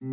به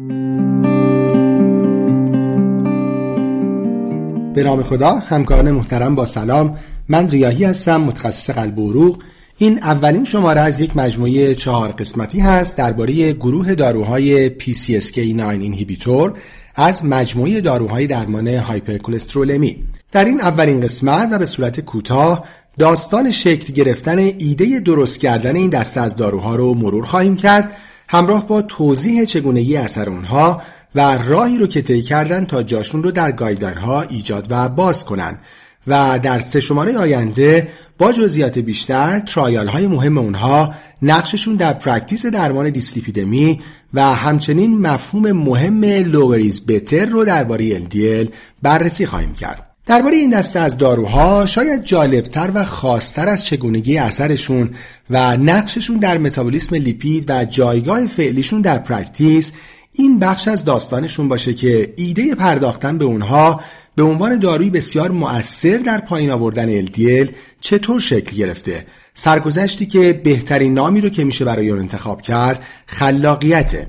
نام خدا همکاران محترم با سلام. من ریاهی هستم متخصص قلب و عروق. این اولین شماره از یک مجموعه چهار قسمتی هست درباره گروه داروهای PCSK9 اینهیبیتور از مجموعه داروهای درمان هایپرکلسترولمی در این اولین قسمت و به صورت کوتاه داستان شکل گرفتن ایده درست کردن این دسته از داروها رو مرور خواهیم کرد. همراه با توضیح چگونگی اثر اونها و راهی رو که طی کردن تا جاشون رو در guideline ها ایجاد و باز کنن. و در سه شماره آینده با جزئیات بیشتر trial های مهم اونها نقششون در practice درمان دیسلیپیدمی و همچنین مفهوم مهم lower is better رو درباره LDL بررسی خواهیم کرد. درباره این دسته از داروها شاید جالبتر و خاصتر از چگونگی اثرشون و نقششون در متابولیسم لیپید و جایگاه فعلیشون در practice این بخش از داستانشون باشه که ایده پرداختن به اونها به عنوان داروی بسیار مؤثر در پایین آوردن LDL چطور شکل گرفته. سرگذشتی که بهترین نامی رو که میشه برای اون انتخاب کرد خلاقیته.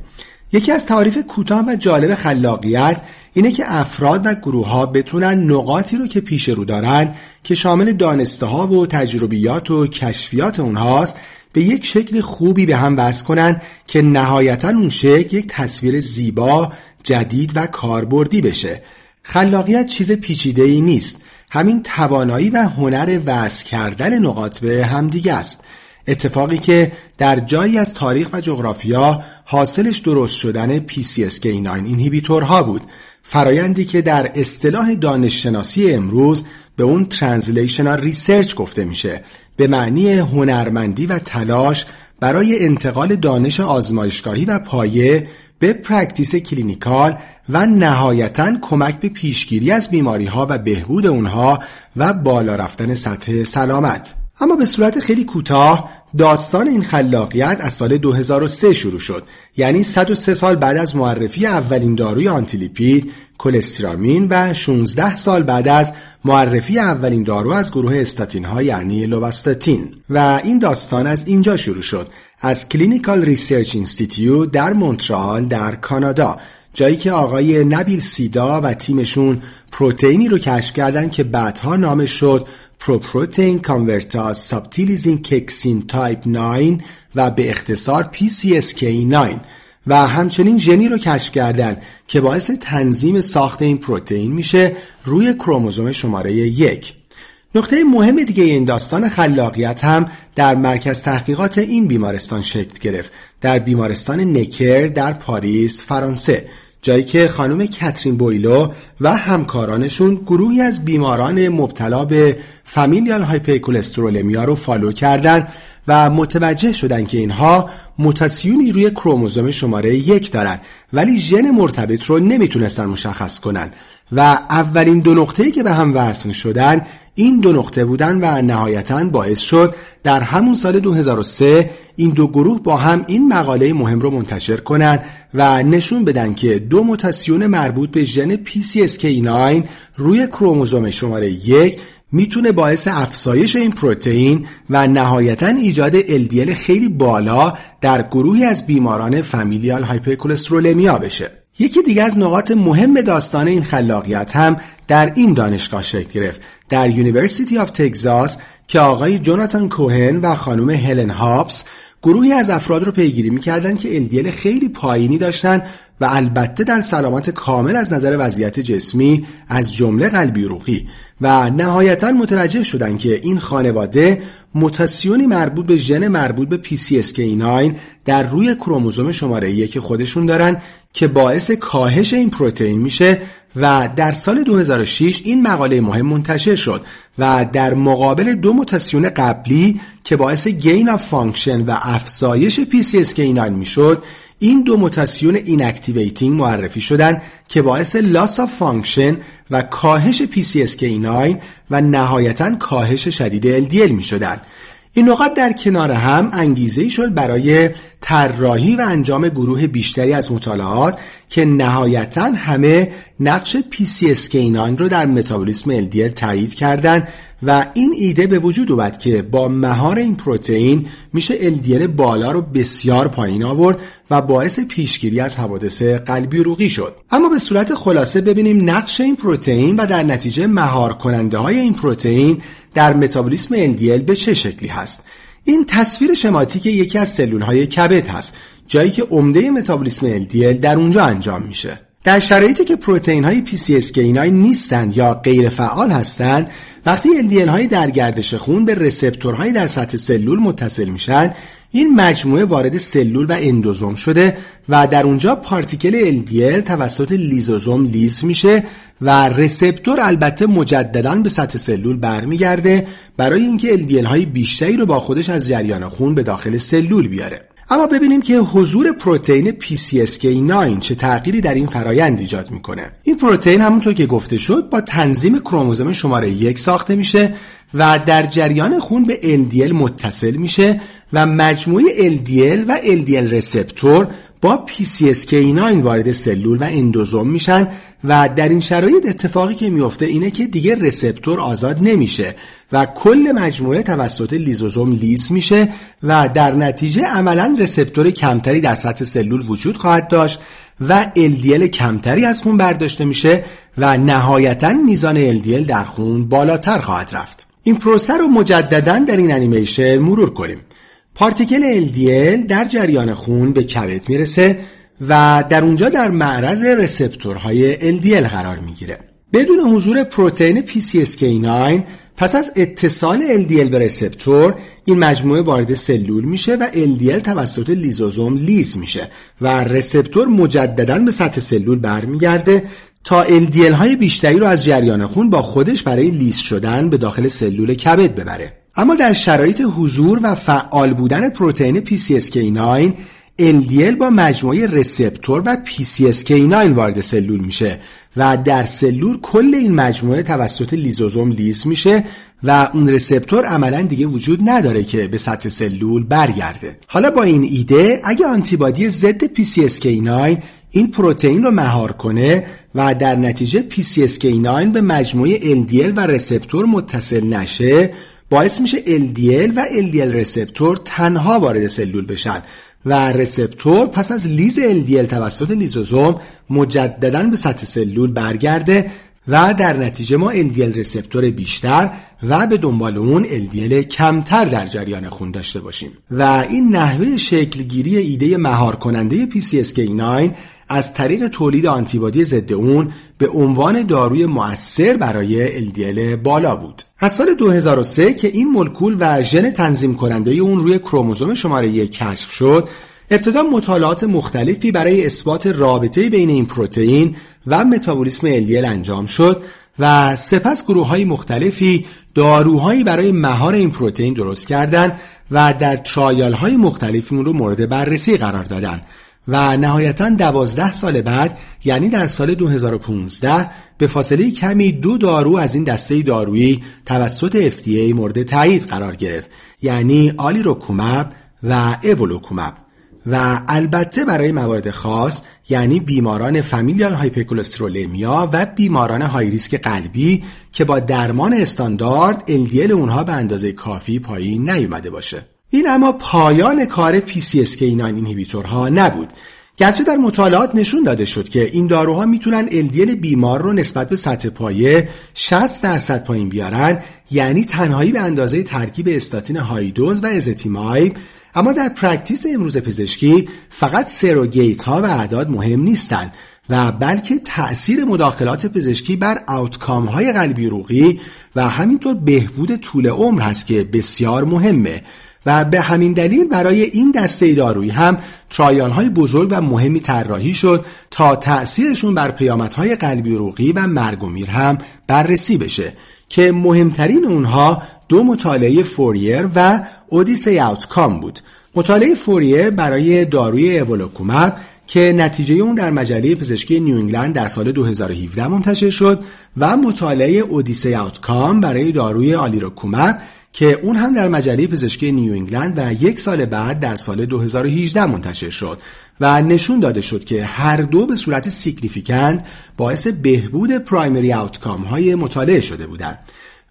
یکی از تعاریف کوتاه و جالب خلاقیت اینه که افراد و گروه ها بتونن نقاطی رو که پیش رو دارن که شامل دانسته ها و تجربیات و کشفیات اونهاست به یک شکل خوبی به هم وصل کنن که نهایتا اون شکل یک تصویر زیبا، جدید و کاربردی بشه. خلاقیت چیز پیچیده ای نیست. همین توانایی و هنر وصل کردن نقاط به همدیگه است. اتفاقی که در جایی از تاریخ و جغرافیا حاصلش درست شدن PCSK9 اینهیبیتورها بود فرایندی که در اصطلاح دانششناسی امروز به اون translational research گفته میشه به معنی هنرمندی و تلاش برای انتقال دانش آزمایشگاهی و پایه به practice clinical و نهایتا کمک به پیشگیری از بیماری ها و بهبود اونها و بالا رفتن سطح سلامت. اما به صورت خیلی کوتاه داستان این خلاقیت از سال 2003 شروع شد. یعنی 103 سال بعد از معرفی اولین داروی آنتیلیپید کلسترامین و 16 سال بعد از معرفی اولین دارو از گروه استاتین ها یعنی لوواستاتین و این داستان از اینجا شروع شد. از Clinical Research Institute در مونترال در کانادا جایی که آقای نبیل سیدا و تیمشون پروتئینی رو کشف کردن که بعدها نامش شد proprotein convertase subtilisin kexin type 9 و به اختصار PCSK9 و همچنین ژنی رو کشف کردن که باعث تنظیم ساخت این پروتئین میشه روی کروموزوم شماره یک. نقطه مهم دیگه این داستان خلاقیت هم در مرکز تحقیقات این بیمارستان شکل گرفت. در بیمارستان نکر در پاریس فرانسه. جایی که خانم کترین بویلو و همکارانشون گروهی از بیماران مبتلا به familial hypercholesterolemia رو follow کردن و متوجه شدن که اینها موتاسیونی روی کروموزوم شماره یک دارن ولی ژن مرتبط رو نمی‌تونستن مشخص کنن. و اولین دو نقطه‌ای که به هم وصل شدن این دو نقطه بودن و نهایتا باعث شد در همون سال 2003 این دو گروه با هم این مقاله مهم رو منتشر کنند و نشون بدن که دو موتاسیون مربوط به ژن PCSK9 روی کروموزوم شماره یک می‌تونه باعث افزایش این پروتئین و نهایتا ایجاد LDL خیلی بالا در گروهی از بیماران familial hypercholesterolemia بشه. یکی دیگه از نقاط مهم داستان این خلاقیت هم در این دانشگاه شکل گرفت. در University of Texas که آقای جوناتان کوهن و خانم هلن هابس گروهی از افراد رو پیگیری می‌کردند که LDL خیلی پایینی داشتن و البته در سلامت کامل از نظر وضعیت جسمی از جمله قلبی عروقی و نهایتا متوجه شدند که این خانواده موتاسیونی مربوط به ژن مربوط به PCSK9 در روی کروموزوم شماره یک خودشون دارن که باعث کاهش این پروتئین میشه و در سال 2006 این مقاله مهم منتشر شد و در مقابل دو موتاسیون قبلی که باعث gain of function و افزایش PCSK9 می‌شد این دو موتاسیون inactivating معرفی شدن که باعث loss of function و کاهش PCSK9 و نهایتا کاهش شدید LDL می شدن. این نقاط در کنار هم انگیزه شد برای طراحی و انجام گروه بیشتری از مطالعات که نهایتا همه نقش PCSK9 رو در متابولیسم LDL تایید کردند و این ایده به وجود اومد که با مهار این پروتئین میشه LDL بالا رو بسیار پایین آورد و باعث پیشگیری از حوادث قلبی روغی شد. اما به صورت خلاصه ببینیم نقش این پروتئین و در نتیجه مهار کننده های این پروتئین در متابولیسم LDL به چه شکلی هست. این تصویر شماتیک یکی از سلول های کبد هست جایی که عمده متابولیسم LDL در اونجا انجام میشه. در شرایطی که پروتئین های PCSK9 نیستند یا غیر فعال هستند وقتی LDL های در گردش خون به رسپتورهایی در سطح سلول متصل میشن این مجموعه وارد سلول و اندوزوم شده و در اونجا پارتیکل LDL توسط لیزوزوم لیز میشه و رسپتور البته مجددا به سطح سلول برمیگرده برای اینکه LDL های بیشتری رو با خودش از جریان خون به داخل سلول بیاره. اما ببینیم که حضور پروتئین PCSK9 چه تغییری در این فرایند ایجاد می‌کنه. این پروتئین همونطور که گفته شد با تنظیم کروموزوم شماره یک ساخته میشه و در جریان خون به LDL متصل میشه و مجموعه LDL و LDL رسپتور با PCSK9 وارد سلول و اندوزوم میشن و در این شرایط اتفاقی که میفته اینه که دیگه رسپتور آزاد نمیشه و کل مجموعه توسط لیزوزوم لیز میشه و در نتیجه عملا رسپتور کمتری در سطح سلول وجود خواهد داشت و LDL کمتری از خون برداشته میشه و نهایتا میزان LDL در خون بالاتر خواهد رفت. این پروسه رو مجددا در این انیمیشن مرور کنیم. پارتیکل LDL در جریان خون به کبد می‌رسه و در اونجا در معرض رسپتورهای LDL قرار می‌گیره. بدون حضور پروتئین PCSK9 پس از اتصال LDL به رسپتور این مجموعه وارد سلول میشه و LDL توسط لیزوزوم لیز میشه و receptor مجددا به سطح سلول برمیگرده تا LDL های بیشتری رو از جریان خون با خودش برای لیز شدن به داخل سلول کبد ببره. اما در شرایط حضور و فعال بودن پروتئین PCSK9 LDL با مجموعه receptor و PCSK9 وارد سلول میشه و در سلول کل این مجموعه توسط لیزوزوم لیز میشه و اون receptor عملا دیگه وجود نداره که به سطح سلول برگرده. حالا با این ایده اگه آنتیبادی ضد PCSK9 این پروتئین رو مهار کنه و در نتیجه PCSK9 به مجموعه LDL و رسپتور متصل نشه باعث میشه LDL و LDL رسپتور تنها وارد سلول بشن و رسپتور پس از لیز LDL توسط لیزوزوم مجددا به سطح سلول برگرده و در نتیجه ما LDL رسپتور بیشتر و به دنبال اون LDL کمتر در جریان خون داشته باشیم. و این نحوه شکلگیری ایده مهار کننده PCSK9 از طریق تولید آنتیبادی ضد اون به عنوان داروی مؤثر برای LDL بالا بود. از سال 2003 که این مولکول و ژن تنظیم کننده اون روی کروموزوم شماره یک کشف شد، ابتدا مطالعات مختلفی برای اثبات رابطه بین این پروتئین و متابولیسم LDL انجام شد و سپس گروه های مختلفی داروهایی برای مهار این پروتئین درست کردند و در ترایال های مختلفی اون رو مورد بررسی قرار دادن و نهایتا دوازده سال بعد یعنی در سال 2015 به فاصله کمی دو دارو از این دسته دارویی توسط FDA مورد تایید قرار گرفت یعنی آلیروکومب و اوولوکومب. و البته برای موارد خاص یعنی بیماران familial hypercholesterolemia و بیماران high risk قلبی که با درمان استاندارد LDL اونها به اندازه کافی پایین نیومده باشه. این اما پایان کار PCSK9 inhibitor ها نبود. گرچه در مطالعات نشون داده شد که این داروها می‌تونن LDL بیمار رو نسبت به سطح پایه 60 درصد پایین بیارن یعنی تنهایی به اندازه ترکیب استاتین high dose و ازتیمایب اما در practice امروز پزشکی فقط surrogate ها و اعداد مهم نیستند و بلکه تأثیر مداخلات پزشکی بر outcome های قلبی عروقی و همینطور بهبود طول عمر هست که بسیار مهمه. و به همین دلیل برای این دسته دارویی هم trial های بزرگ و مهمی طراحی شد تا تأثیرشون بر پیامدهای قلبی عروقی و مرگ و میر هم بررسی بشه که مهمترین اونها دو مطالعه FOURIER و ODYSSEY Outcome بود. مطالعه FOURIER برای داروی اوولوکومب که نتیجه اون در مجله پزشکی نیو انگلند در سال 2017 منتشر شد و مطالعه ODYSSEY Outcome برای داروی آلیروکومب که اون هم در مجله پزشکی نیو انگلند و یک سال بعد در سال 2018 منتشر شد و نشون داده شد که هر دو به صورت significant باعث بهبود primary outcome های مطالعه شده بودند.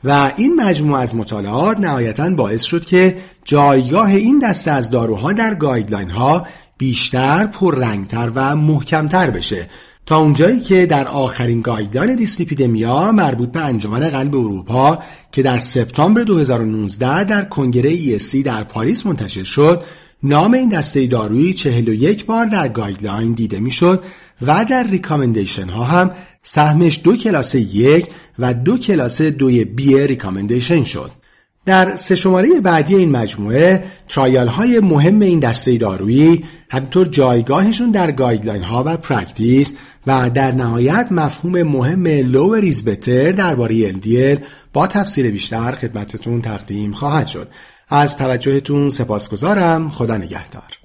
و این مجموعه از مطالعات نهایتا باعث شد که جایگاه این دسته از داروها در guideline ها بیشتر پررنگتر و محکمتر بشه. تا اونجایی که در آخرین guideline dyslipidemia مربوط به انجمن قلب اروپا که در سپتامبر 2019 در کنگره ESC در پاریس منتشر شد نام این دسته دارویی 41 بار در guideline دیده می‌شد و در recommendation ها هم سهمش دو کلاس یک و دو کلاس دوی B recommendation شد. در سه شماره بعدی این مجموعه trial های مهم این دسته دارویی همینطور جایگاهشون در guideline ها و practice و در نهایت مفهوم مهم lower is better درباره LDL با تفصیل بیشتر خدمتتون تقدیم خواهد شد. از توجهتون سپاسگزارم. خدا نگهدار.